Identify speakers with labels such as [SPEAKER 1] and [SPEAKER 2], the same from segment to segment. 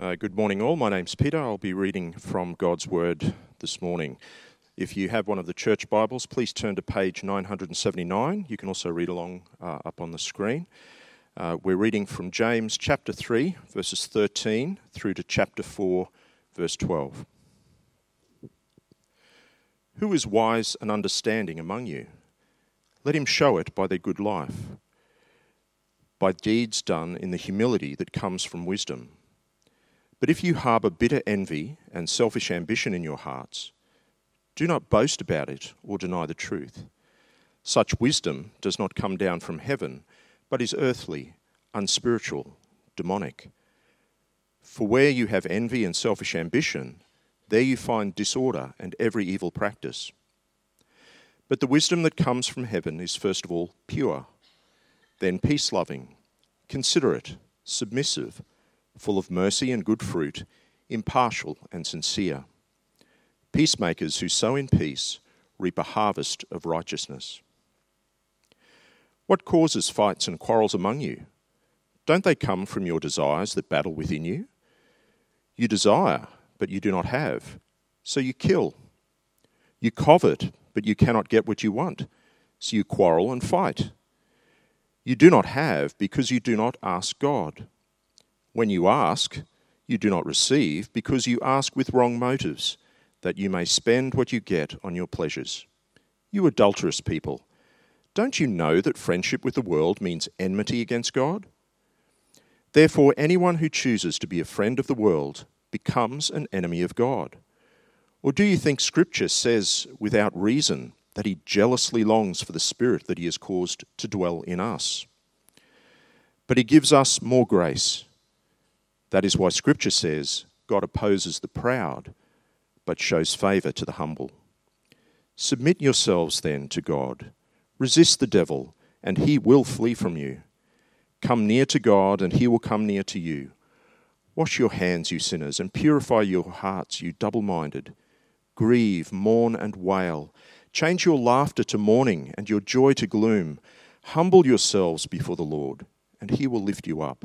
[SPEAKER 1] Uh, good morning, all. My name's Peter. I'll be reading from God's Word this morning. If you have one of the church Bibles, please turn to page 979. You can also read along uh, up on the screen. Uh, we're reading from James chapter 3, verses 13 through to chapter 4, verse 12. Who is wise and understanding among you? Let him show it by their good life, by deeds done in the humility that comes from wisdom. But if you harbour bitter envy and selfish ambition in your hearts, do not boast about it or deny the truth. Such wisdom does not come down from heaven, but is earthly, unspiritual, demonic. For where you have envy and selfish ambition, there you find disorder and every evil practice. But the wisdom that comes from heaven is first of all pure, then peace loving, considerate, submissive full of mercy and good fruit, impartial and sincere. Peacemakers who sow in peace reap a harvest of righteousness. What causes fights and quarrels among you? Don't they come from your desires that battle within you? You desire, but you do not have, so you kill. You covet, but you cannot get what you want, so you quarrel and fight. You do not have because you do not ask God. When you ask, you do not receive because you ask with wrong motives, that you may spend what you get on your pleasures. You adulterous people, don't you know that friendship with the world means enmity against God? Therefore, anyone who chooses to be a friend of the world becomes an enemy of God. Or do you think Scripture says without reason that He jealously longs for the Spirit that He has caused to dwell in us? But He gives us more grace. That is why Scripture says God opposes the proud, but shows favour to the humble. Submit yourselves then to God. Resist the devil, and he will flee from you. Come near to God, and he will come near to you. Wash your hands, you sinners, and purify your hearts, you double minded. Grieve, mourn, and wail. Change your laughter to mourning, and your joy to gloom. Humble yourselves before the Lord, and he will lift you up.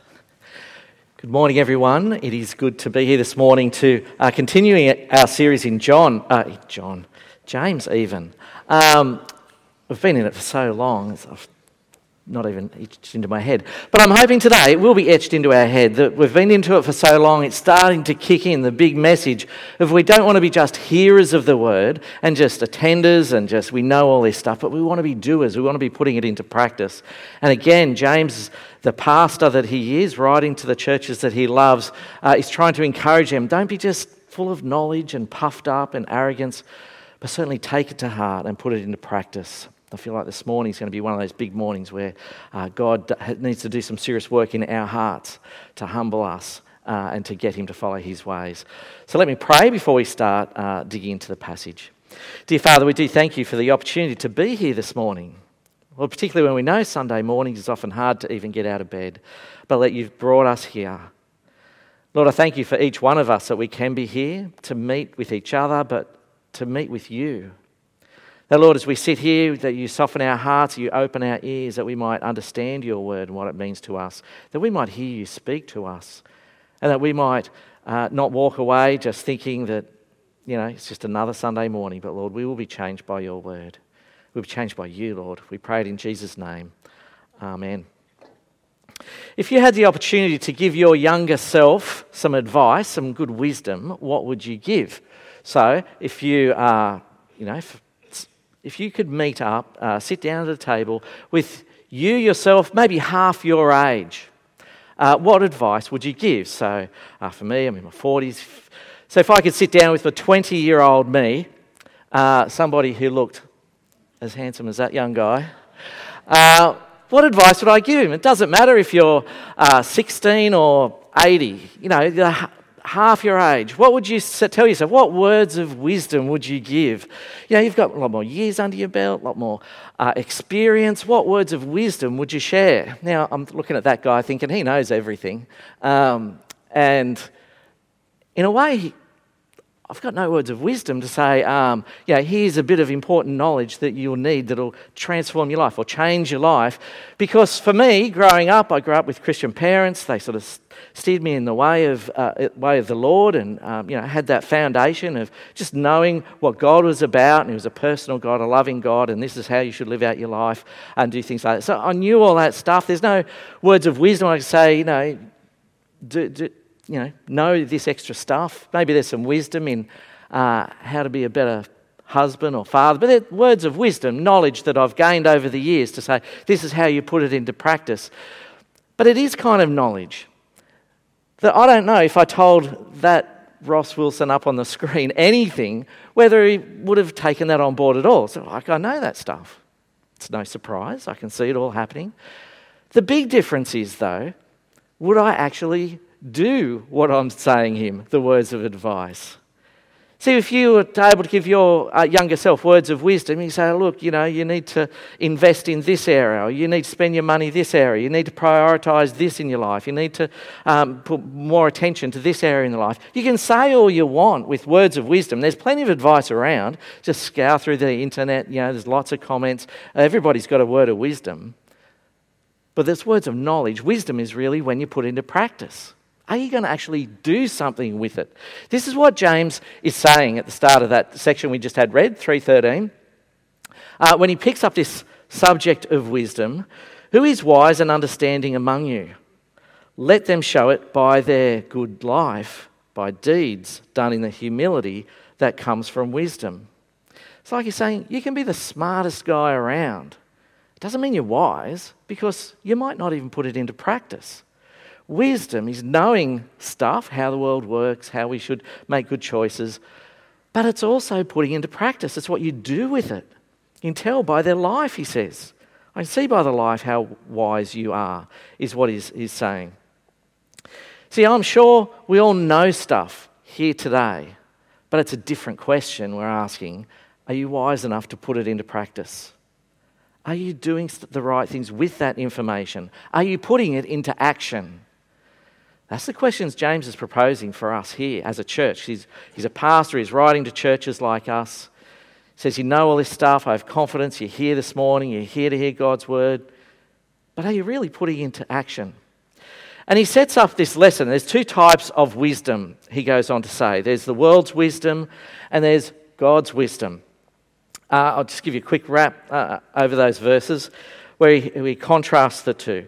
[SPEAKER 2] Good morning, everyone. It is good to be here this morning to uh, continuing our series in John, uh, John, James, even. Um, we've been in it for so long, I've not even etched into my head. But I'm hoping today it will be etched into our head that we've been into it for so long, it's starting to kick in the big message of we don't want to be just hearers of the word and just attenders and just we know all this stuff, but we want to be doers. We want to be putting it into practice. And again, James the pastor that he is, writing to the churches that he loves, uh, is trying to encourage them don't be just full of knowledge and puffed up and arrogance, but certainly take it to heart and put it into practice. I feel like this morning is going to be one of those big mornings where uh, God needs to do some serious work in our hearts to humble us uh, and to get Him to follow His ways. So let me pray before we start uh, digging into the passage. Dear Father, we do thank you for the opportunity to be here this morning. Well, particularly when we know Sunday mornings is often hard to even get out of bed, but that you've brought us here. Lord, I thank you for each one of us that we can be here to meet with each other, but to meet with you. That, Lord, as we sit here, that you soften our hearts, you open our ears, that we might understand your word and what it means to us, that we might hear you speak to us, and that we might uh, not walk away just thinking that, you know, it's just another Sunday morning, but Lord, we will be changed by your word. We'll be changed by you, Lord. We pray it in Jesus' name. Amen. If you had the opportunity to give your younger self some advice, some good wisdom, what would you give? So, if you are, you know, if, you could meet up, uh, sit down at a table with you yourself, maybe half your age, uh, what advice would you give? So, uh, for me, I'm in my 40s. So, if I could sit down with a 20 year old me, uh, somebody who looked as handsome as that young guy. Uh, what advice would I give him? It doesn't matter if you're uh, 16 or 80, you know, half your age. What would you tell yourself? What words of wisdom would you give? You know, you've got a lot more years under your belt, a lot more uh, experience. What words of wisdom would you share? Now, I'm looking at that guy thinking he knows everything. Um, and in a way, I've got no words of wisdom to say, um, yeah, here's a bit of important knowledge that you'll need that'll transform your life or change your life. Because for me, growing up, I grew up with Christian parents. They sort of steered me in the way of, uh, way of the Lord and, um, you know, had that foundation of just knowing what God was about. And He was a personal God, a loving God, and this is how you should live out your life and do things like that. So I knew all that stuff. There's no words of wisdom I could say, you know, do, do, you know, know this extra stuff. Maybe there's some wisdom in uh, how to be a better husband or father, but they're words of wisdom, knowledge that I've gained over the years to say, this is how you put it into practice. But it is kind of knowledge that I don't know if I told that Ross Wilson up on the screen anything, whether he would have taken that on board at all. So, like, I know that stuff. It's no surprise. I can see it all happening. The big difference is, though, would I actually do what I'm saying him, the words of advice. See, if you were able to give your uh, younger self words of wisdom, you say, look, you know, you need to invest in this area, you need to spend your money this area, you need to prioritize this in your life, you need to um, put more attention to this area in your life. You can say all you want with words of wisdom. There's plenty of advice around. Just scour through the internet, you know, there's lots of comments. Everybody's got a word of wisdom. But there's words of knowledge. Wisdom is really when you put into practice. Are you going to actually do something with it? This is what James is saying at the start of that section we just had read, 313. Uh, when he picks up this subject of wisdom, who is wise and understanding among you? Let them show it by their good life, by deeds done in the humility that comes from wisdom. It's like he's saying, you can be the smartest guy around. It doesn't mean you're wise, because you might not even put it into practice. Wisdom is knowing stuff, how the world works, how we should make good choices, but it's also putting into practice. It's what you do with it. You can tell by their life, he says. I can see by the life how wise you are, is what he's, he's saying. See, I'm sure we all know stuff here today, but it's a different question we're asking. Are you wise enough to put it into practice? Are you doing the right things with that information? Are you putting it into action? That's the questions James is proposing for us here as a church. He's, he's a pastor, he's writing to churches like us. He says, You know all this stuff, I have confidence, you're here this morning, you're here to hear God's word. But are you really putting it into action? And he sets up this lesson. There's two types of wisdom, he goes on to say there's the world's wisdom, and there's God's wisdom. Uh, I'll just give you a quick wrap uh, over those verses where he, he contrasts the two.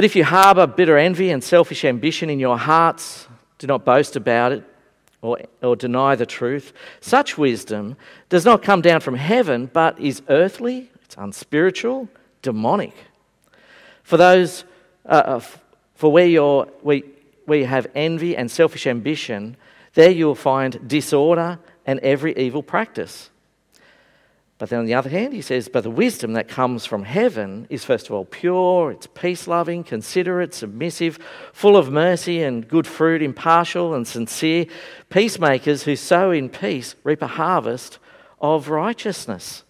[SPEAKER 2] But if you harbour bitter envy and selfish ambition in your hearts, do not boast about it or, or deny the truth. Such wisdom does not come down from heaven, but is earthly, it's unspiritual, demonic. For those, uh, uh for where, you're, where, where you have envy and selfish ambition, there you will find disorder and every evil practice. But then on the other hand, he says, but the wisdom that comes from heaven is first of all pure, it's peace loving, considerate, submissive, full of mercy and good fruit, impartial and sincere, peacemakers who sow in peace reap a harvest of righteousness.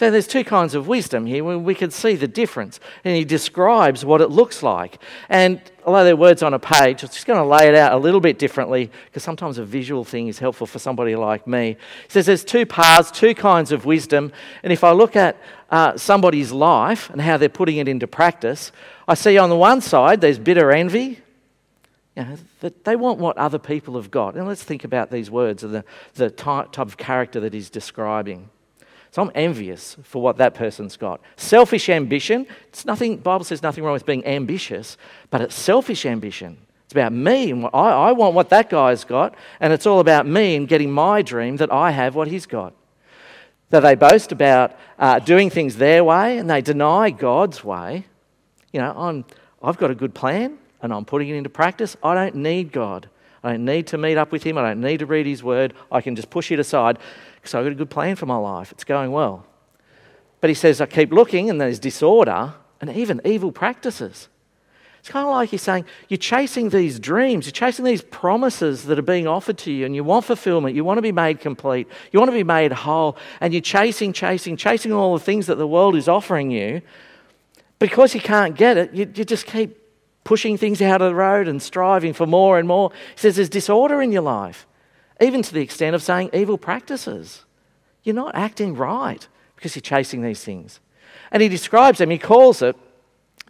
[SPEAKER 2] So there's two kinds of wisdom here. We can see the difference. And he describes what it looks like. And although there are words on a page, I'm just going to lay it out a little bit differently because sometimes a visual thing is helpful for somebody like me. He says there's two paths, two kinds of wisdom. And if I look at uh, somebody's life and how they're putting it into practice, I see on the one side there's bitter envy. You know, that they want what other people have got. And let's think about these words and the, the type of character that he's describing. So I'm envious for what that person's got. Selfish ambition, it's nothing, Bible says nothing wrong with being ambitious, but it's selfish ambition. It's about me and what I, I want what that guy's got, and it's all about me and getting my dream that I have what he's got. That they boast about uh, doing things their way and they deny God's way. You know, I'm, I've got a good plan and I'm putting it into practice. I don't need God. I don't need to meet up with Him. I don't need to read His Word. I can just push it aside because I've got a good plan for my life. It's going well. But he says, I keep looking and there's disorder and even evil practices. It's kind of like he's saying you're chasing these dreams, you're chasing these promises that are being offered to you, and you want fulfillment, you want to be made complete, you want to be made whole, and you're chasing, chasing, chasing all the things that the world is offering you. Because you can't get it, you, you just keep pushing things out of the road and striving for more and more. He says there's disorder in your life, even to the extent of saying evil practices. You're not acting right because you're chasing these things. And he describes them, he calls it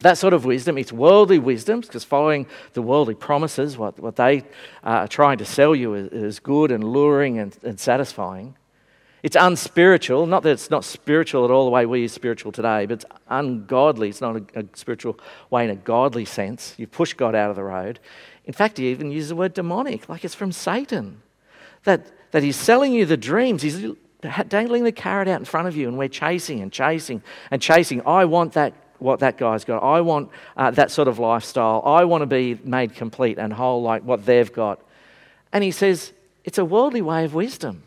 [SPEAKER 2] that sort of wisdom, it's worldly wisdom, because following the worldly promises, what, what they uh, are trying to sell you is, is good and luring and, and satisfying. It's unspiritual, not that it's not spiritual at all the way we use spiritual today, but it's ungodly. It's not a, a spiritual way in a godly sense. You push God out of the road. In fact, he even uses the word demonic, like it's from Satan. That, that he's selling you the dreams, he's dangling the carrot out in front of you, and we're chasing and chasing and chasing. I want that what that guy's got. I want uh, that sort of lifestyle. I want to be made complete and whole like what they've got. And he says, it's a worldly way of wisdom.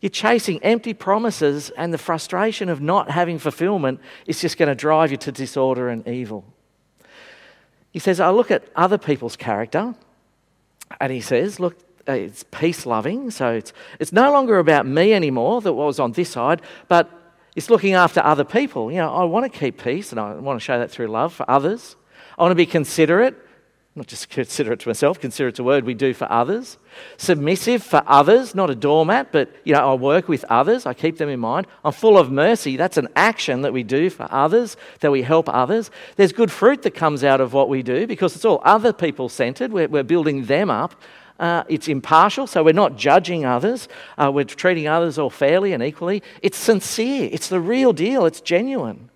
[SPEAKER 2] You're chasing empty promises, and the frustration of not having fulfillment is just going to drive you to disorder and evil. He says, I look at other people's character, and he says, Look, uh, it's peace loving, so it's, it's no longer about me anymore, that was on this side, but it's looking after other people. You know, I want to keep peace and I want to show that through love for others. I want to be considerate, not just considerate to myself, considerate a word we do for others. Submissive for others, not a doormat, but you know, I work with others, I keep them in mind. I'm full of mercy. That's an action that we do for others, that we help others. There's good fruit that comes out of what we do because it's all other people centered. We're, we're building them up. Uh, it's impartial, so we're not judging others. Uh, we're treating others all fairly and equally. It's sincere. It's the real deal. It's genuine.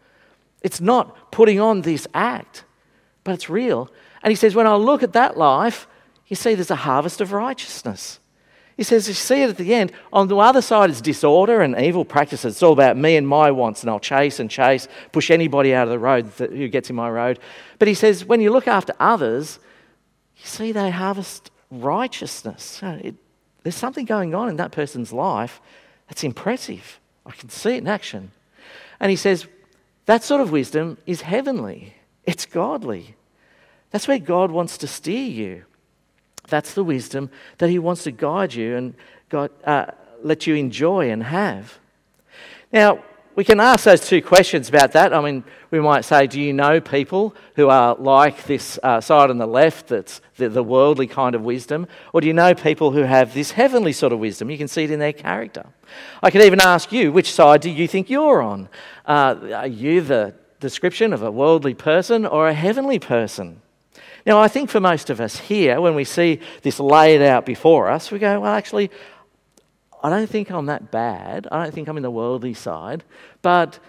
[SPEAKER 2] It's not putting on this act, but it's real. And he says, when I look at that life, you see there's a harvest of righteousness. He says, you see it at the end. On the other side is disorder and evil practices. It's all about me and my wants, and I'll chase and chase, push anybody out of the road that, who gets in my road. But he says, when you look after others, you see they harvest righteousness. It, there's something going on in that person's life that's impressive. I can see it in action. And he says, that sort of wisdom is heavenly, it's godly. That's where God wants to steer you. That's the wisdom that He wants to guide you and God, uh, let you enjoy and have. Now, we can ask those two questions about that. I mean, we might say, Do you know people who are like this uh, side on the left, that's the, the, worldly kind of wisdom? Or do you know people who have this heavenly sort of wisdom? You can see it in their character. I could even ask you, which side do you think you're on? Uh, are you the description of a worldly person or a heavenly person? Now, I think for most of us here, when we see this laid out before us, we go, Well, actually, I don't think I'm that bad. I don't think I'm in the worldly side. But,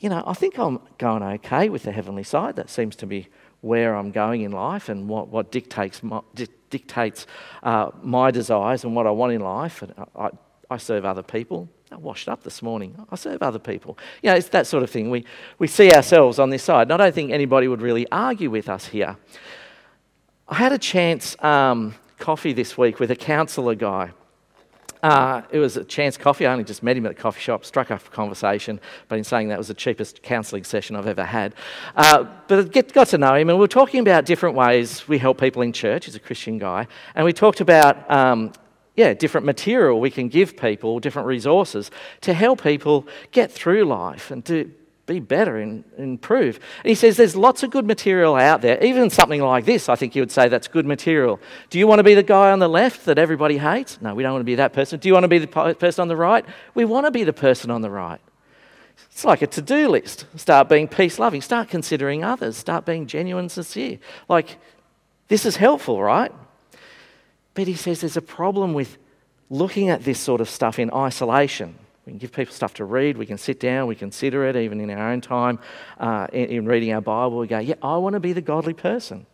[SPEAKER 2] you know, I think I'm going okay with the heavenly side. That seems to be where I'm going in life and what, what dictates, my, dictates uh, my desires and what I want in life. And I, I serve other people. I washed up this morning. I serve other people. You know, it's that sort of thing. We, we see ourselves on this side. And I don't think anybody would really argue with us here. I had a chance um, coffee this week with a counsellor guy. Uh, it was a chance coffee. I only just met him at a coffee shop, struck up a conversation, but in saying that was the cheapest counselling session I've ever had. Uh, but get, got to know him, and we were talking about different ways we help people in church. He's a Christian guy. And we talked about, um, yeah, different material we can give people, different resources to help people get through life and to be better and improve. And he says there's lots of good material out there. Even something like this, I think you would say that's good material. Do you want to be the guy on the left that everybody hates? No, we don't want to be that person. Do you want to be the person on the right? We want to be the person on the right. It's like a to do list. Start being peace loving, start considering others, start being genuine, sincere. Like, this is helpful, right? But he says there's a problem with looking at this sort of stuff in isolation. We can give people stuff to read. We can sit down. We consider it, even in our own time, uh, in, in, reading our Bible. We go, yeah, I want to be the godly person.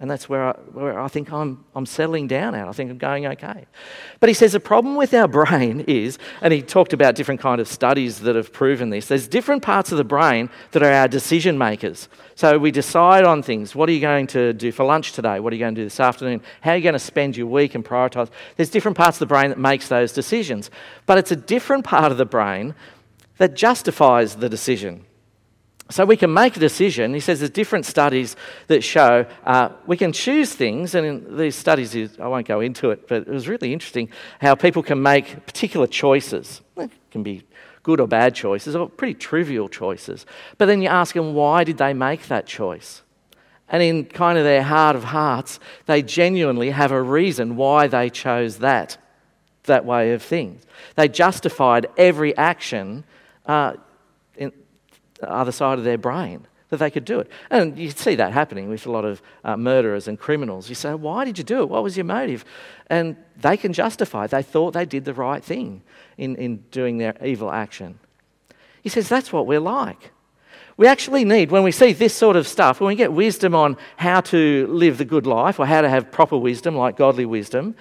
[SPEAKER 2] And that's where I, where I think I'm, I'm settling down at. I think I'm going okay. But he says the problem with our brain is, and he talked about different kind of studies that have proven this, there's different parts of the brain that are our decision makers. So we decide on things. What are you going to do for lunch today? What are you going to do this afternoon? How are you going to spend your week and prioritize? There's different parts of the brain that makes those decisions. But it's a different part of the brain that justifies the decision. So we can make a decision. He says there's different studies that show uh, we can choose things, and in these studies, I won't go into it, but it was really interesting how people can make particular choices. It can be good or bad choices, or pretty trivial choices. But then you ask them, why did they make that choice? And in kind of their heart of hearts, they genuinely have a reason why they chose that, that way of things. They justified every action uh, other side of their brain that they could do it. And you see that happening with a lot of uh, murderers and criminals. You say, Why did you do it? What was your motive? And they can justify. They thought they did the right thing in, in doing their evil action. He says, That's what we're like. We actually need, when we see this sort of stuff, when we get wisdom on how to live the good life or how to have proper wisdom, like godly wisdom,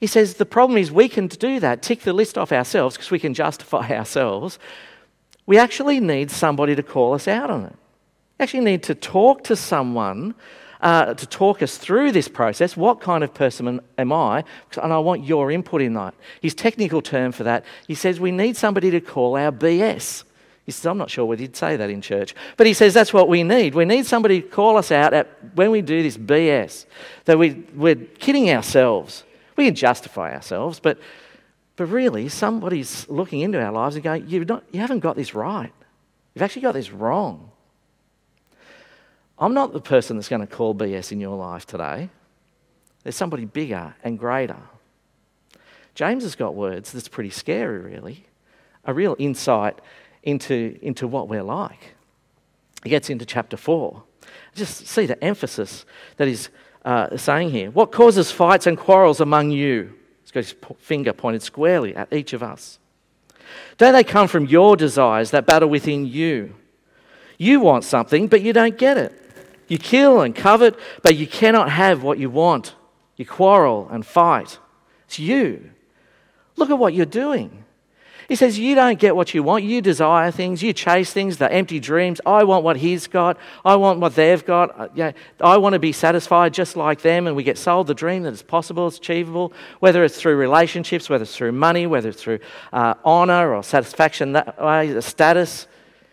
[SPEAKER 2] he says the problem is we can do that, tick the list off ourselves because we can justify ourselves we actually need somebody to call us out on it. We actually need to talk to someone uh, to talk us through this process. What kind of person am I? And I want your input in that. His technical term for that, he says we need somebody to call our BS. He says, I'm not sure whether he'd say that in church, but he says that's what we need. We need somebody to call us out at when we do this BS, that we, we're kidding ourselves. We can justify ourselves, but but really, somebody's looking into our lives and going, You've not, you haven't got this right. You've actually got this wrong. I'm not the person that's going to call BS in your life today. There's somebody bigger and greater. James has got words that's pretty scary, really. A real insight into, into what we're like. He gets into chapter 4. Just see the emphasis that he's uh, saying here. What causes fights and quarrels among you? Got his finger pointed squarely at each of us. Don't they come from your desires that battle within you? You want something, but you don't get it. You kill and covet, but you cannot have what you want. You quarrel and fight. It's you. Look at what you're doing. He says, You don't get what you want. You desire things. You chase things, the empty dreams. I want what he's got. I want what they've got. Uh, I want to be satisfied just like them. And we get sold the dream that it's possible, it's achievable, whether it's through relationships, whether it's through money, whether it's through uh, honor or satisfaction that way, status.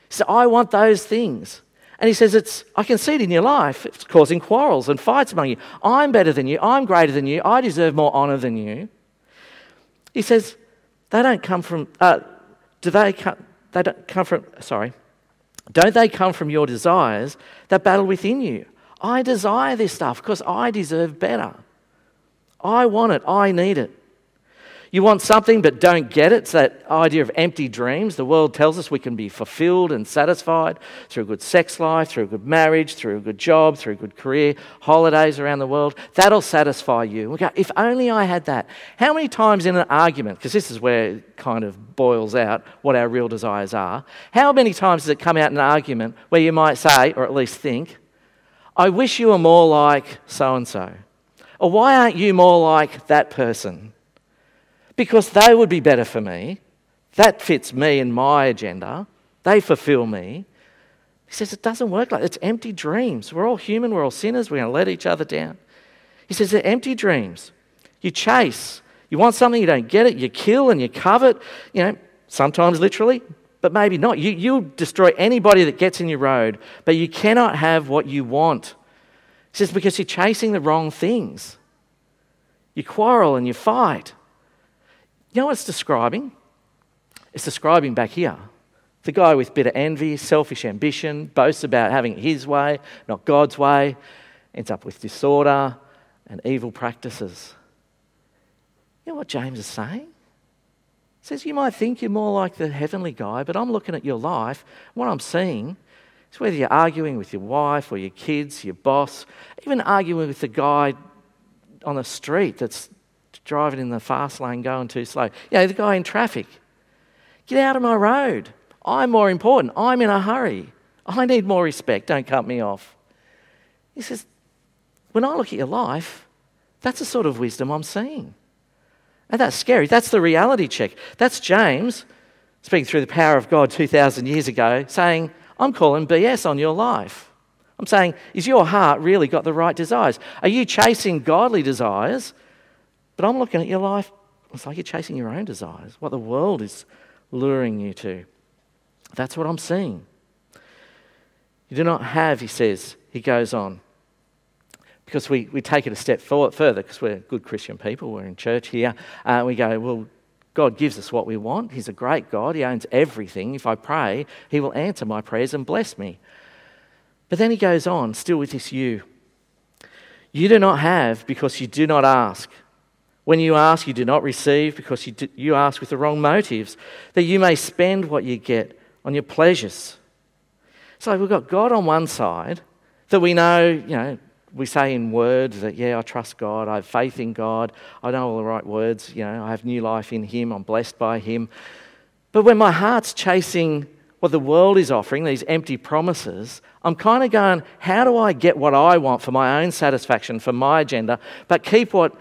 [SPEAKER 2] So I want those things. And he says, it's, I can see it in your life. It's causing quarrels and fights among you. I'm better than you. I'm greater than you. I deserve more honor than you. He says, they don't come from, uh, do they come, they don't come from, sorry, don't they come from your desires that battle within you? I desire this stuff because I deserve better. I want it. I need it. You want something but don't get it. It's that idea of empty dreams. The world tells us we can be fulfilled and satisfied through a good sex life, through a good marriage, through a good job, through a good career, holidays around the world. That'll satisfy you. We go, if only I had that. How many times in an argument, because this is where it kind of boils out what our real desires are, how many times does it come out in an argument where you might say, or at least think, I wish you were more like so and so? Or why aren't you more like that person? Because they would be better for me. That fits me and my agenda. They fulfill me. He says it doesn't work like that. It's empty dreams. We're all human, we're all sinners, we're going to let each other down. He says they're empty dreams. You chase. You want something, you don't get it, you kill and you covet, you know, sometimes literally, but maybe not. You, you destroy anybody that gets in your road, but you cannot have what you want. He says because you're chasing the wrong things. You quarrel and you fight. You know what it's describing? It's describing back here. The guy with bitter envy, selfish ambition, boasts about having his way, not God's way, ends up with disorder and evil practices. You know what James is saying? He says, You might think you're more like the heavenly guy, but I'm looking at your life. What I'm seeing is whether you're arguing with your wife or your kids, your boss, even arguing with the guy on the street that's driving in the fast lane going too slow. You know, the guy in traffic. Get out of my road. I'm more important. I'm in a hurry. I need more respect. Don't cut me off. He says, when I look at your life, that's the sort of wisdom I'm seeing. And that's scary. That's the reality check. That's James speaking through the power of God 2,000 years ago saying, I'm calling BS on your life. I'm saying, is your heart really got the right desires? Are you chasing godly desires but I'm looking at your life, it's like you're chasing your own desires, what the world is luring you to. That's what I'm seeing. You do not have, he says, he goes on. Because we, we take it a step forward, further, because we're good Christian people, we're in church here. Uh, we go, well, God gives us what we want. He's a great God. He owns everything. If I pray, He will answer my prayers and bless me. But then He goes on, still with this you. You do not have because you do not ask. When you ask, you do not receive because you, do, you ask with the wrong motives, that you may spend what you get on your pleasures. So we've got God on one side that we know, you know, we say in words that, yeah, I trust God, I have faith in God, I know all the right words, you know, I have new life in Him, I'm blessed by Him. But when my heart's chasing what the world is offering, these empty promises, I'm kind of going, how do I get what I want for my own satisfaction, for my agenda, but keep what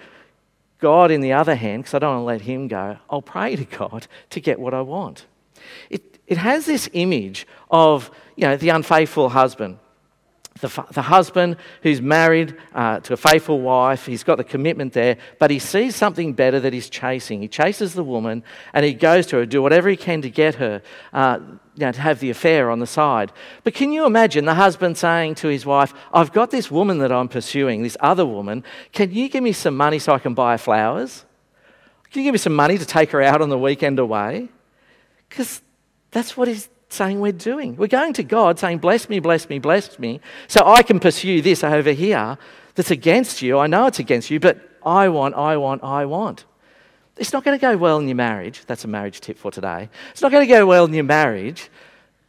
[SPEAKER 2] God in the other hand, because I don't want to let Him go, I'll pray to God to get what I want. It, it has this image of, you know, the unfaithful husband the, the husband who's married uh, to a faithful wife, he's got the commitment there, but he sees something better that he's chasing. He chases the woman and he goes to her, do whatever he can to get her, uh, you know, to have the affair on the side. But can you imagine the husband saying to his wife, I've got this woman that I'm pursuing, this other woman, can you give me some money so I can buy flowers? Can you give me some money to take her out on the weekend away? Because that's what he's saying we're doing. We're going to God saying, Bless me, bless me, bless me, so I can pursue this over here that's against you. I know it's against you, but I want, I want, I want. It's not going to go well in your marriage. That's a marriage tip for today. It's not going to go well in your marriage,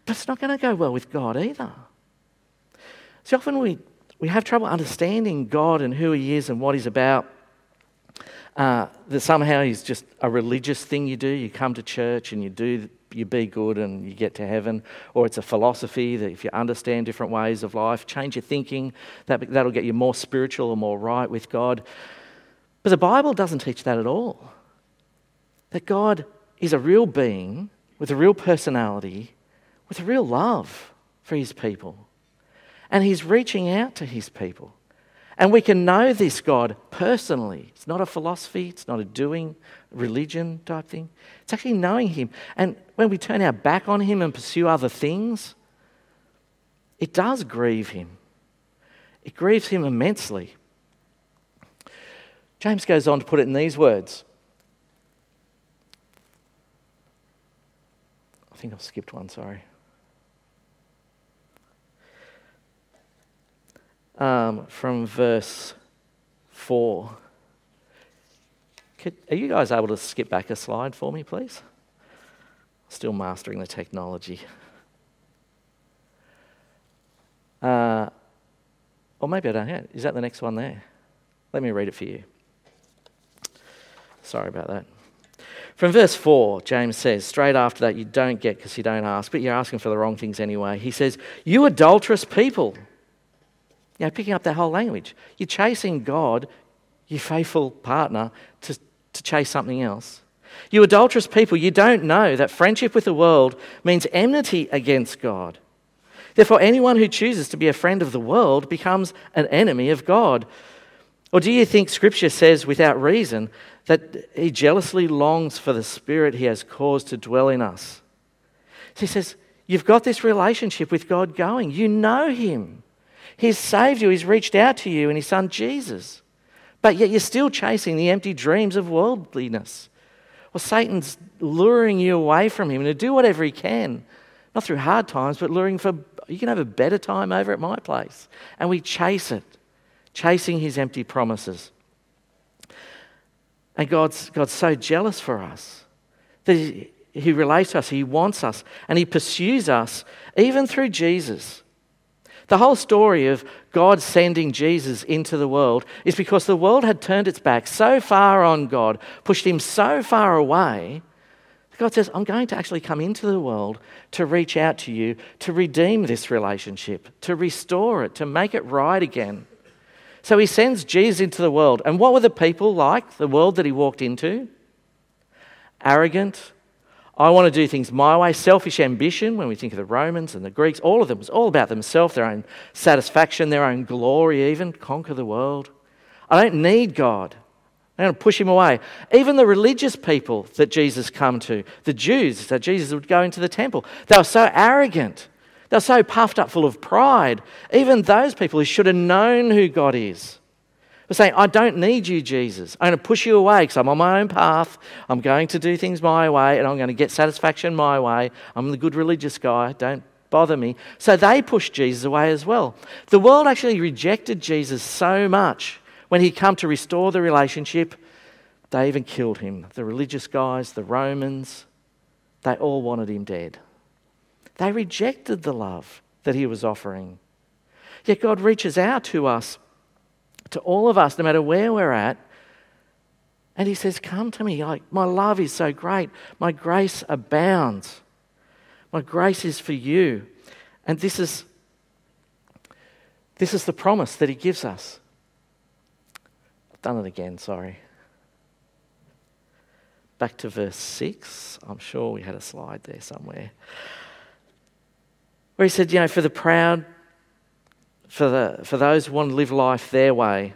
[SPEAKER 2] but it's not going to go well with God either. See, often we, we have trouble understanding God and who He is and what He's about. Uh, that somehow He's just a religious thing you do. You come to church and you do you be good and you get to heaven, or it's a philosophy that if you understand different ways of life, change your thinking, that, that'll get you more spiritual or more right with God. But the Bible doesn't teach that at all. That God is a real being with a real personality, with a real love for his people. And he's reaching out to his people. And we can know this God personally. It's not a philosophy, it's not a doing, religion type thing. It's actually knowing Him. And when we turn our back on Him and pursue other things, it does grieve Him. It grieves Him immensely. James goes on to put it in these words. Think I've skipped one, sorry. um, from verse 4. Could, are you guys able to skip back a slide for me, please? Still mastering the technology. Uh, or maybe I don't have Is that the next one there? Let me read it for you. Sorry about that. From verse 4, James says, straight after that, you don't get because you don't ask, but you're asking for the wrong things anyway. He says, You adulterous people. You know, picking up that whole language. You're chasing God, your faithful partner, to, to chase something else. You adulterous people, you don't know that friendship with the world means enmity against God. Therefore, anyone who chooses to be a friend of the world becomes an enemy of God. Or do you think Scripture says without reason that He jealously longs for the Spirit He has caused to dwell in us? So he says, You've got this relationship with God going, you know Him. He's saved you, He's reached out to you in His Son Jesus. But yet you're still chasing the empty dreams of worldliness. Well, Satan's luring you away from Him and to do whatever he can, not through hard times, but luring for, you can have a better time over at my place. And we chase it, chasing His empty promises. And God's, God's so jealous for us that he, he relates to us, He wants us, and He pursues us even through Jesus. The whole story of God sending Jesus into the world is because the world had turned its back so far on God, pushed him so far away. God says, I'm going to actually come into the world to reach out to you, to redeem this relationship, to restore it, to make it right again. So he sends Jesus into the world. And what were the people like, the world that he walked into? Arrogant, I want to do things my way. Selfish ambition, when we think of the Romans and the Greeks, all of them was all about themselves, their own satisfaction, their own glory, even conquer the world. I don't need God. I'm going to push him away. Even the religious people that Jesus come to, the Jews, that Jesus would go into the temple, they were so arrogant. They're so puffed up full of pride. Even those people who should have known who God is were saying, I don't need you, Jesus. I'm going to push you away because I'm on my own path. I'm going to do things my way and I'm going to get satisfaction my way. I'm the good religious guy. Don't bother me. So they pushed Jesus away as well. The world actually rejected Jesus so much when he come to restore the relationship, they even killed him. The religious guys, the Romans, they all wanted him dead. They rejected the love that he was offering. Yet God reaches out to us, to all of us, no matter where we're at, and he says, Come to me. Like, my love is so great. My grace abounds. My grace is for you. And this is, this is the promise that he gives us. I've done it again, sorry. Back to verse 6. I'm sure we had a slide there somewhere where he said, you know, for the proud, for, the, for those who want to live life their way,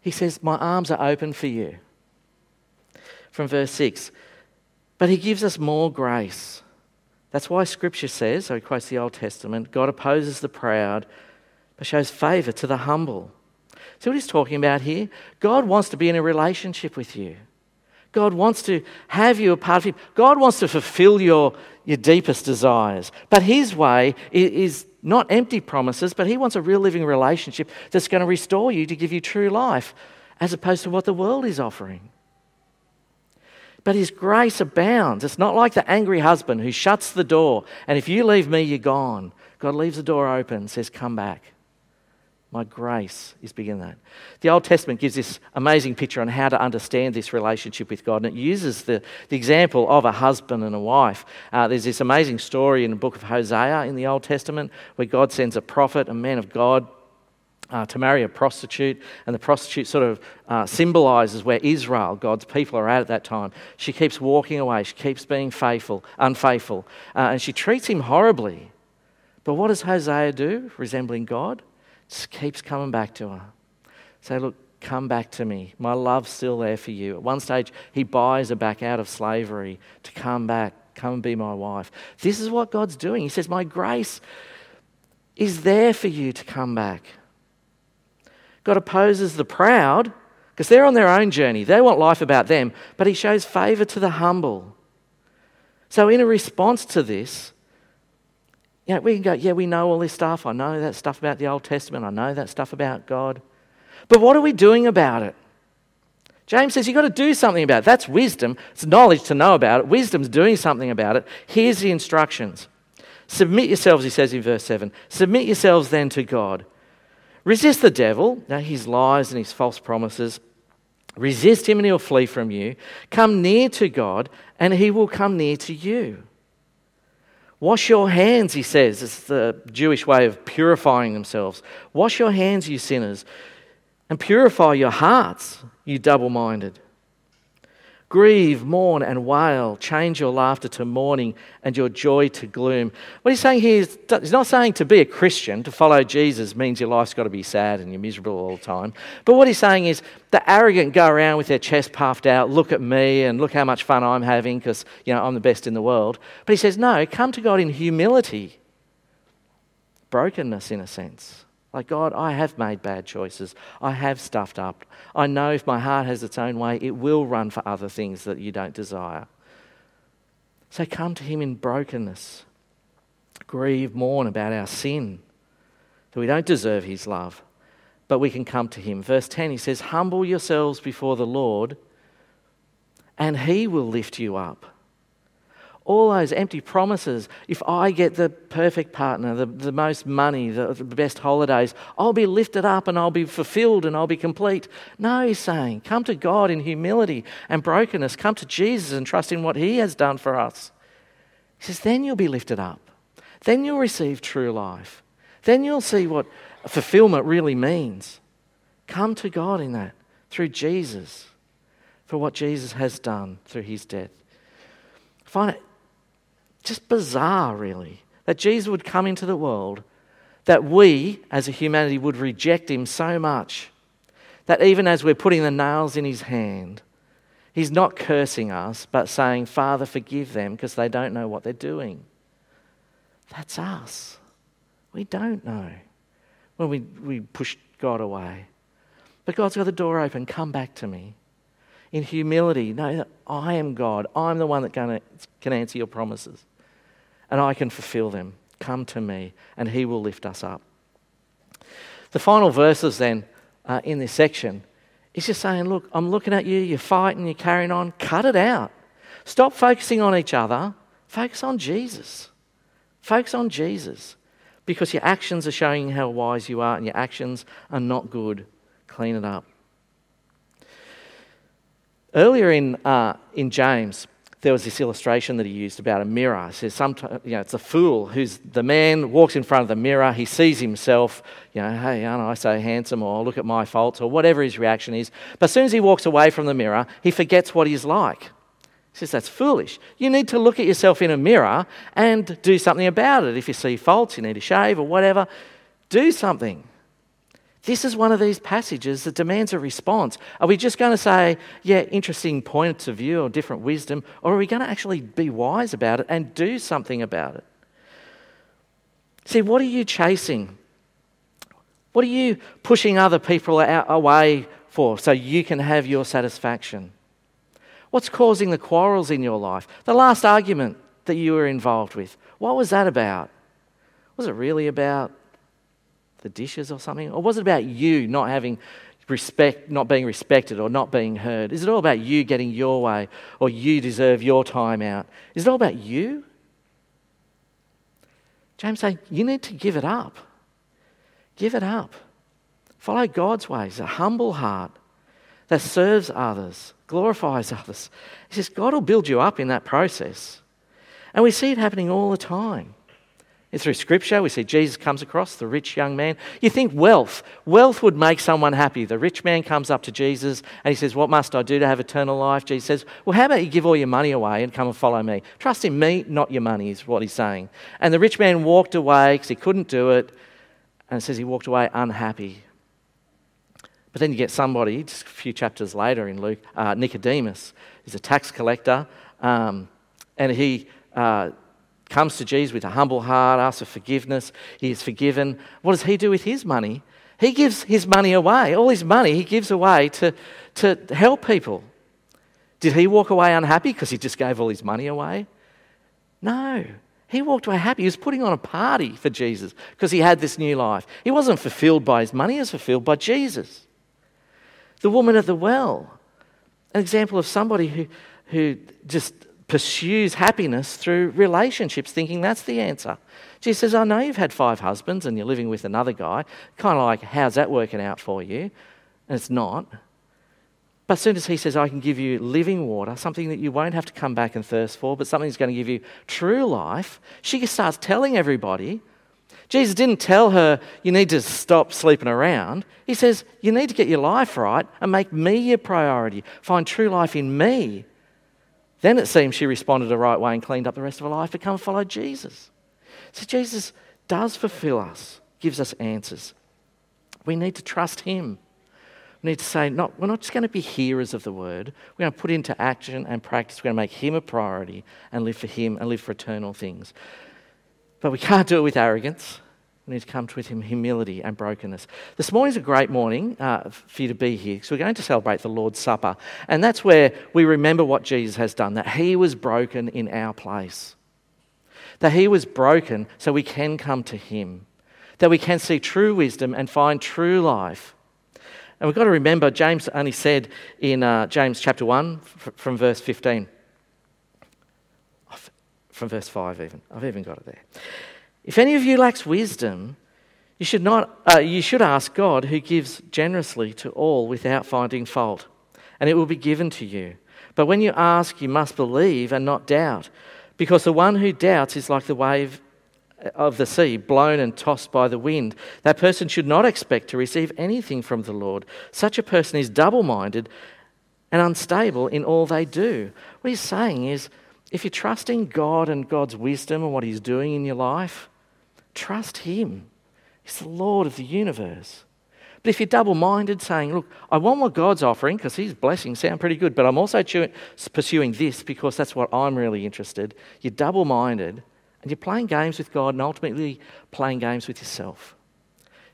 [SPEAKER 2] he says, My arms are open for you. From verse 6. But he gives us more grace. That's why scripture says, so he quotes the Old Testament, God opposes the proud, but shows favour to the humble. See what he's talking about here? God wants to be in a relationship with you. God wants to have you a part of Him. God wants to fulfill your, your deepest desires. But His way is not empty promises, but He wants a real living relationship that's going to restore you to give you true life, as opposed to what the world is offering. But His grace abounds. It's not like the angry husband who shuts the door, and if you leave me, you're gone. God leaves the door open says, Come back. My grace is bigger than that. The Old Testament gives this amazing picture on how to understand this relationship with God, and it uses the, the example of a husband and a wife. Uh, there's this amazing story in the book of Hosea in the Old Testament where God sends a prophet, a man of God, uh, to marry a prostitute, and the prostitute sort of uh, symbolizes where Israel, God's people, are at at that time. She keeps walking away, she keeps being faithful, unfaithful, uh, and she treats him horribly. But what does Hosea do, resembling God? Just keeps coming back to her. Say, look, come back to me. My love's still there for you. At one stage, he buys her back out of slavery to come back, come and be my wife. This is what God's doing. He says, My grace is there for you to come back. God opposes the proud because they're on their own journey. They want life about them, but He shows favor to the humble. So, in a response to this, you know, we can go, yeah, we know all this stuff. I know that stuff about the Old Testament. I know that stuff about God. But what are we doing about it? James says you've got to do something about it. That's wisdom. It's knowledge to know about it. Wisdom's doing something about it. Here's the instructions. Submit yourselves, he says in verse 7. Submit yourselves then to God. Resist the devil, now his lies and his false promises. Resist him and he'll flee from you. Come near to God and he will come near to you. Wash your hands, he says. It's the Jewish way of purifying themselves. Wash your hands, you sinners, and purify your hearts, you double minded. Grieve, mourn, and wail. Change your laughter to mourning and your joy to gloom. What he's saying here is he's not saying to be a Christian, to follow Jesus means your life's got to be sad and you're miserable all the time. But what he's saying is the arrogant go around with their chest puffed out, look at me and look how much fun I'm having because, you know, I'm the best in the world. But he says, no, come to God in humility, brokenness in a sense. Like, God, I have made bad choices. I have stuffed up. I know if my heart has its own way, it will run for other things that you don't desire. So come to Him in brokenness. Grieve, mourn about our sin, that we don't deserve His love, but we can come to Him. Verse 10, He says, Humble yourselves before the Lord, and He will lift you up all those empty promises. If I get the perfect partner, the, the most money, the, the best holidays, I'll be lifted up and I'll be fulfilled and I'll be complete. No, he's saying, come to God in humility and brokenness. Come to Jesus and trust in what he has done for us. He says, then you'll be lifted up. Then you'll receive true life. Then you'll see what fulfillment really means. Come to God in that through Jesus for what Jesus has done through his death. Find it just bizarre, really, that Jesus would come into the world, that we as a humanity would reject him so much that even as we're putting the nails in his hand, he's not cursing us, but saying, Father, forgive them because they don't know what they're doing. That's us. We don't know when we, we push God away. But God's got the door open. Come back to me. In humility, know that I am God. I'm the one that can answer your promises. And I can fulfill them. Come to me, and He will lift us up. The final verses, then, uh, in this section, is just saying, Look, I'm looking at you, you're fighting, you're carrying on. Cut it out. Stop focusing on each other. Focus on Jesus. Focus on Jesus because your actions are showing how wise you are and your actions are not good. Clean it up. Earlier in, uh, in James, there was this illustration that he used about a mirror. He says, sometimes, you know, it's a fool who's the man walks in front of the mirror, he sees himself, you know, hey, aren't I so handsome, or look at my faults, or whatever his reaction is. But as soon as he walks away from the mirror, he forgets what he's like. He says that's foolish. You need to look at yourself in a mirror and do something about it. If you see faults, you need to shave or whatever, do something. This is one of these passages that demands a response. Are we just going to say, yeah, interesting points of view or different wisdom, or are we going to actually be wise about it and do something about it? See, what are you chasing? What are you pushing other people out, away for so you can have your satisfaction? What's causing the quarrels in your life? The last argument that you were involved with, what was that about? Was it really about the dishes or something? Or was it about you not having respect, not being respected or not being heard? Is it all about you getting your way or you deserve your time out? Is it all about you? James saying you need to give it up. Give it up. Follow God's ways, a humble heart that serves others glorifies others. He says, God will build you up in that process. And we see it happening all the time. And through scripture, we see Jesus comes across, the rich young man. You think wealth. Wealth would make someone happy. The rich man comes up to Jesus and he says, What must I do to have eternal life? Jesus says, Well, how about you give all your money away and come and follow me? Trust in me, not your money, is what he's saying. And the rich man walked away because he couldn't do it. And it says he walked away unhappy. But then you get somebody, just a few chapters later in Luke, uh, Nicodemus, is a tax collector, um, and he uh, comes to Jesus with a humble heart, asks for forgiveness. He is forgiven. What does he do with his money? He gives his money away. All his money he gives away to, to help people. Did he walk away unhappy because he just gave all his money away? No. He walked away happy. He was putting on a party for Jesus because he had this new life. He wasn't fulfilled by his money, he was fulfilled by Jesus. The woman at the well, an example of somebody who, who just pursues happiness through relationships, thinking that's the answer. She says, I know you've had five husbands and you're living with another guy. Kind of like, how's that working out for you? And it's not. But as soon as he says, I can give you living water, something that you won't have to come back and thirst for, but something that's going to give you true life, she starts telling everybody Jesus didn't tell her, you need to stop sleeping around. He says, you need to get your life right and make me your priority. Find true life in me. Then it seems she responded the right way and cleaned up the rest of her life to come follow Jesus. So Jesus does fulfill us, gives us answers. We need to trust him. We need to say, not, we're not just going to be hearers of the word. We're going to put into action and practice. We're going to make him a priority and live for him and live for eternal things. But we can't do it with arrogance. We need to come to with him humility and brokenness. This morning's a great morning uh, for you to be here because we're going to celebrate the Lord's Supper. And that's where we remember what Jesus has done, that he was broken in our place. That he was broken so we can come to him. That we can see true wisdom and find true life. And we've got to remember, James only said in uh, James chapter 1 f- from verse 15 from verse 5 even. I've even got it there. If any of you lacks wisdom, you should, not, uh, you should ask God, who gives generously to all without finding fault, and it will be given to you. But when you ask, you must believe and not doubt, because the one who doubts is like the wave of the sea, blown and tossed by the wind. That person should not expect to receive anything from the Lord. Such a person is double minded and unstable in all they do. What he's saying is, if you're trusting God and God's wisdom and what He's doing in your life, trust Him. He's the Lord of the universe. But if you're double minded, saying, Look, I want what God's offering because His blessings sound pretty good, but I'm also pursuing this because that's what I'm really interested, you're double minded And you're playing games with God and ultimately playing games with yourself.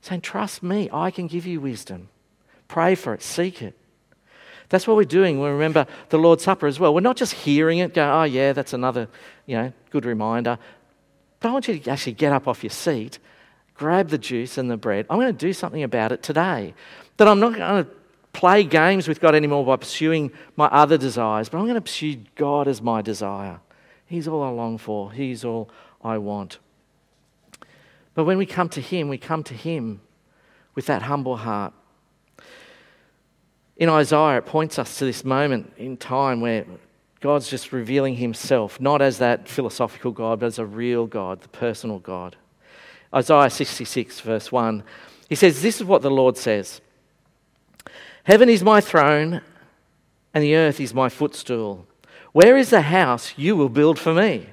[SPEAKER 2] Saying, Trust me, I can give you wisdom. Pray for it, seek it. That's what we're doing we remember the Lord's Supper as well. We're not just hearing it, go, oh, yeah, that's another you know, good reminder. But I want you to actually get up off your seat, grab the juice and the bread. I'm going to do something about it today. That I'm not going to play games with God anymore by pursuing my other desires, but I'm going to pursue God as my desire. He's all I long for, He's all I want. But when we come to Him, we come to Him with that humble heart. In Isaiah, it points us to this moment in time where God's just revealing himself, not as that philosophical God, but as a real God, the personal God. Isaiah 66, verse 1, he says, This is what the Lord says Heaven is my throne, and the earth is my footstool. Where is the house you will build for me?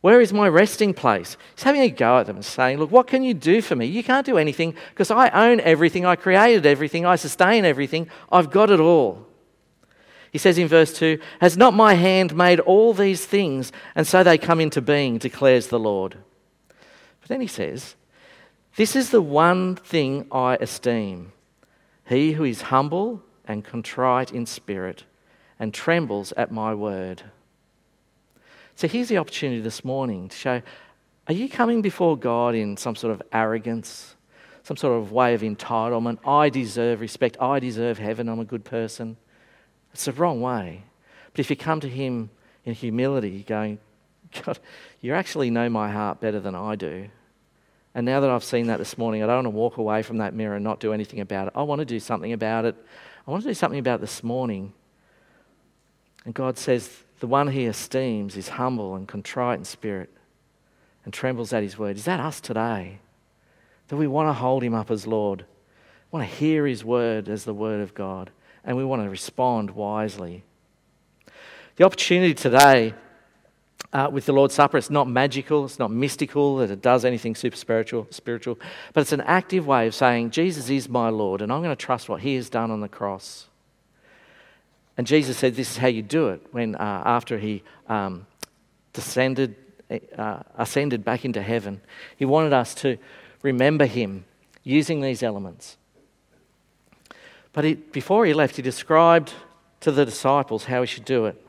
[SPEAKER 2] Where is my resting place? He's having a go at them and saying, Look, what can you do for me? You can't do anything because I own everything. I created everything. I sustain everything. I've got it all. He says in verse 2 Has not my hand made all these things, and so they come into being, declares the Lord. But then he says, This is the one thing I esteem he who is humble and contrite in spirit and trembles at my word. So here's the opportunity this morning to show are you coming before God in some sort of arrogance, some sort of way of entitlement? I deserve respect. I deserve heaven. I'm a good person. It's the wrong way. But if you come to Him in humility, going, God, you actually know my heart better than I do. And now that I've seen that this morning, I don't want to walk away from that mirror and not do anything about it. I want to do something about it. I want to do something about this morning. And God says, the one he esteems is humble and contrite in spirit and trembles at his word. Is that us today? That we want to hold him up as Lord, want to hear his word as the word of God, and we want to respond wisely. The opportunity today uh, with the Lord's Supper, it's not magical, it's not mystical, that it does anything super spiritual, spiritual, but it's an active way of saying, Jesus is my Lord, and I'm going to trust what he has done on the cross. And Jesus said, This is how you do it when, uh, after he um, descended, uh, ascended back into heaven, he wanted us to remember him using these elements. But he, before he left, he described to the disciples how he should do it.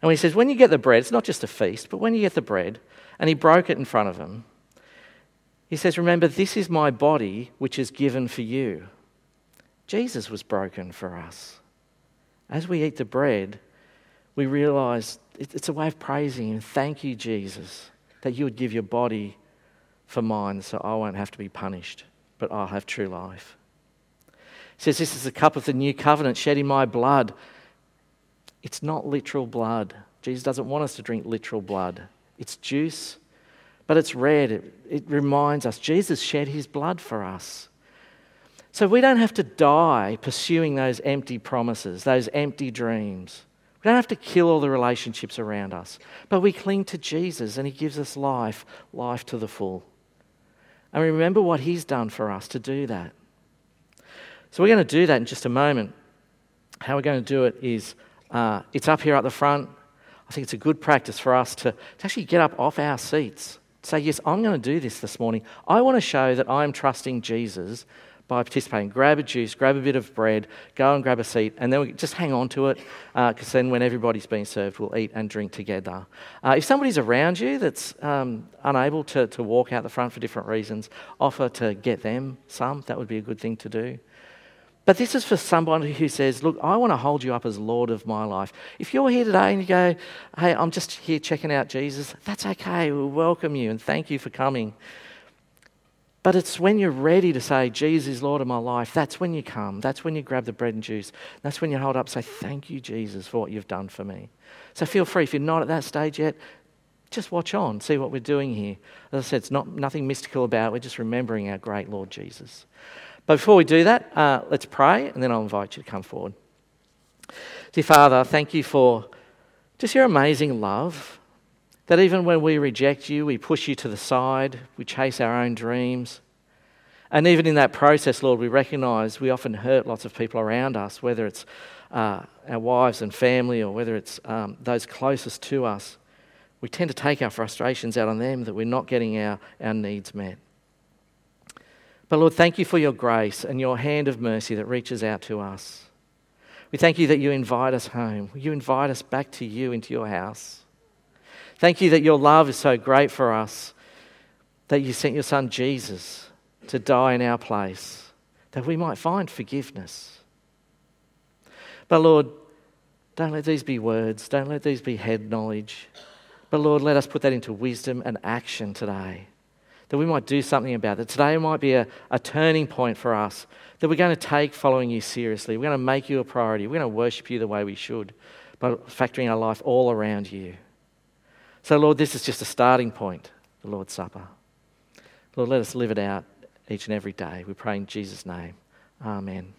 [SPEAKER 2] And he says, When you get the bread, it's not just a feast, but when you get the bread, and he broke it in front of them, he says, Remember, this is my body which is given for you. Jesus was broken for us as we eat the bread, we realize it's a way of praising Him. Thank you, Jesus, that you would give your body for mine so I won't have to be punished, but I'll have true life. Says, This is the cup of the new covenant shed in my blood. It's not literal blood. Jesus doesn't want us to drink literal blood. It's juice, but it's red. It, it reminds us Jesus shed his blood for us. So we don't have to die pursuing those empty promises, those empty dreams. We don't have to kill all the relationships around us, but we cling to Jesus and He gives us life, life to the full. And remember what He's done for us to do that. So we're going to do that in just a moment. How we're going to do it is uh, it's up here at the front. I think it's a good practice for us to, to actually get up off our seats. Say, yes, I'm going to do this this morning. I want to show that I'm trusting Jesus by participating. Grab a juice, grab a bit of bread, go and grab a seat, and then we just hang on to it because uh, then when everybody's being served, we'll eat and drink together. Uh, if somebody's around you that's um, unable to, to walk out the front for different reasons, offer to get them some. That would be a good thing to do. But this is for somebody who says, Look, I want to hold you up as Lord of my life. If you're here today and you go, Hey, I'm just here checking out Jesus, that's okay. We'll welcome you and thank you for coming. But it's when you're ready to say, Jesus is Lord of my life, that's when you come. That's when you grab the bread and juice. That's when you hold up say, Thank you, Jesus, for what you've done for me. So feel free. If you're not at that stage yet, just watch on, see what we're doing here. As I said, it's not, nothing mystical about it. We're just remembering our great Lord Jesus. But before we do that, uh, let's pray, and then I'll invite you to come forward. Dear Father, thank you for just your amazing love. That even when we reject you, we push you to the side, we chase our own dreams. And even in that process, Lord, we recognize we often hurt lots of people around us, whether it's uh, our wives and family or whether it's um, those closest to us. we tend to take our frustrations out on them that we're not getting our, our needs met. But Lord, thank you for your grace and your hand of mercy that reaches out to us. We thank you that you invite us home. You invite us back to you into your house. Thank you that your love is so great for us that you sent your son Jesus to die in our place, that we might find forgiveness. But Lord, don't let these be words, don't let these be head knowledge. But Lord, let us put that into wisdom and action today, that we might do something about it. Today might be a, a turning point for us, that we're going to take following you seriously. We're going to make you a priority. We're going to worship you the way we should, but factoring our life all around you. So, Lord, this is just a starting point, the Lord's Supper. Lord, let us live it out each and every day. We pray in Jesus' name. Amen.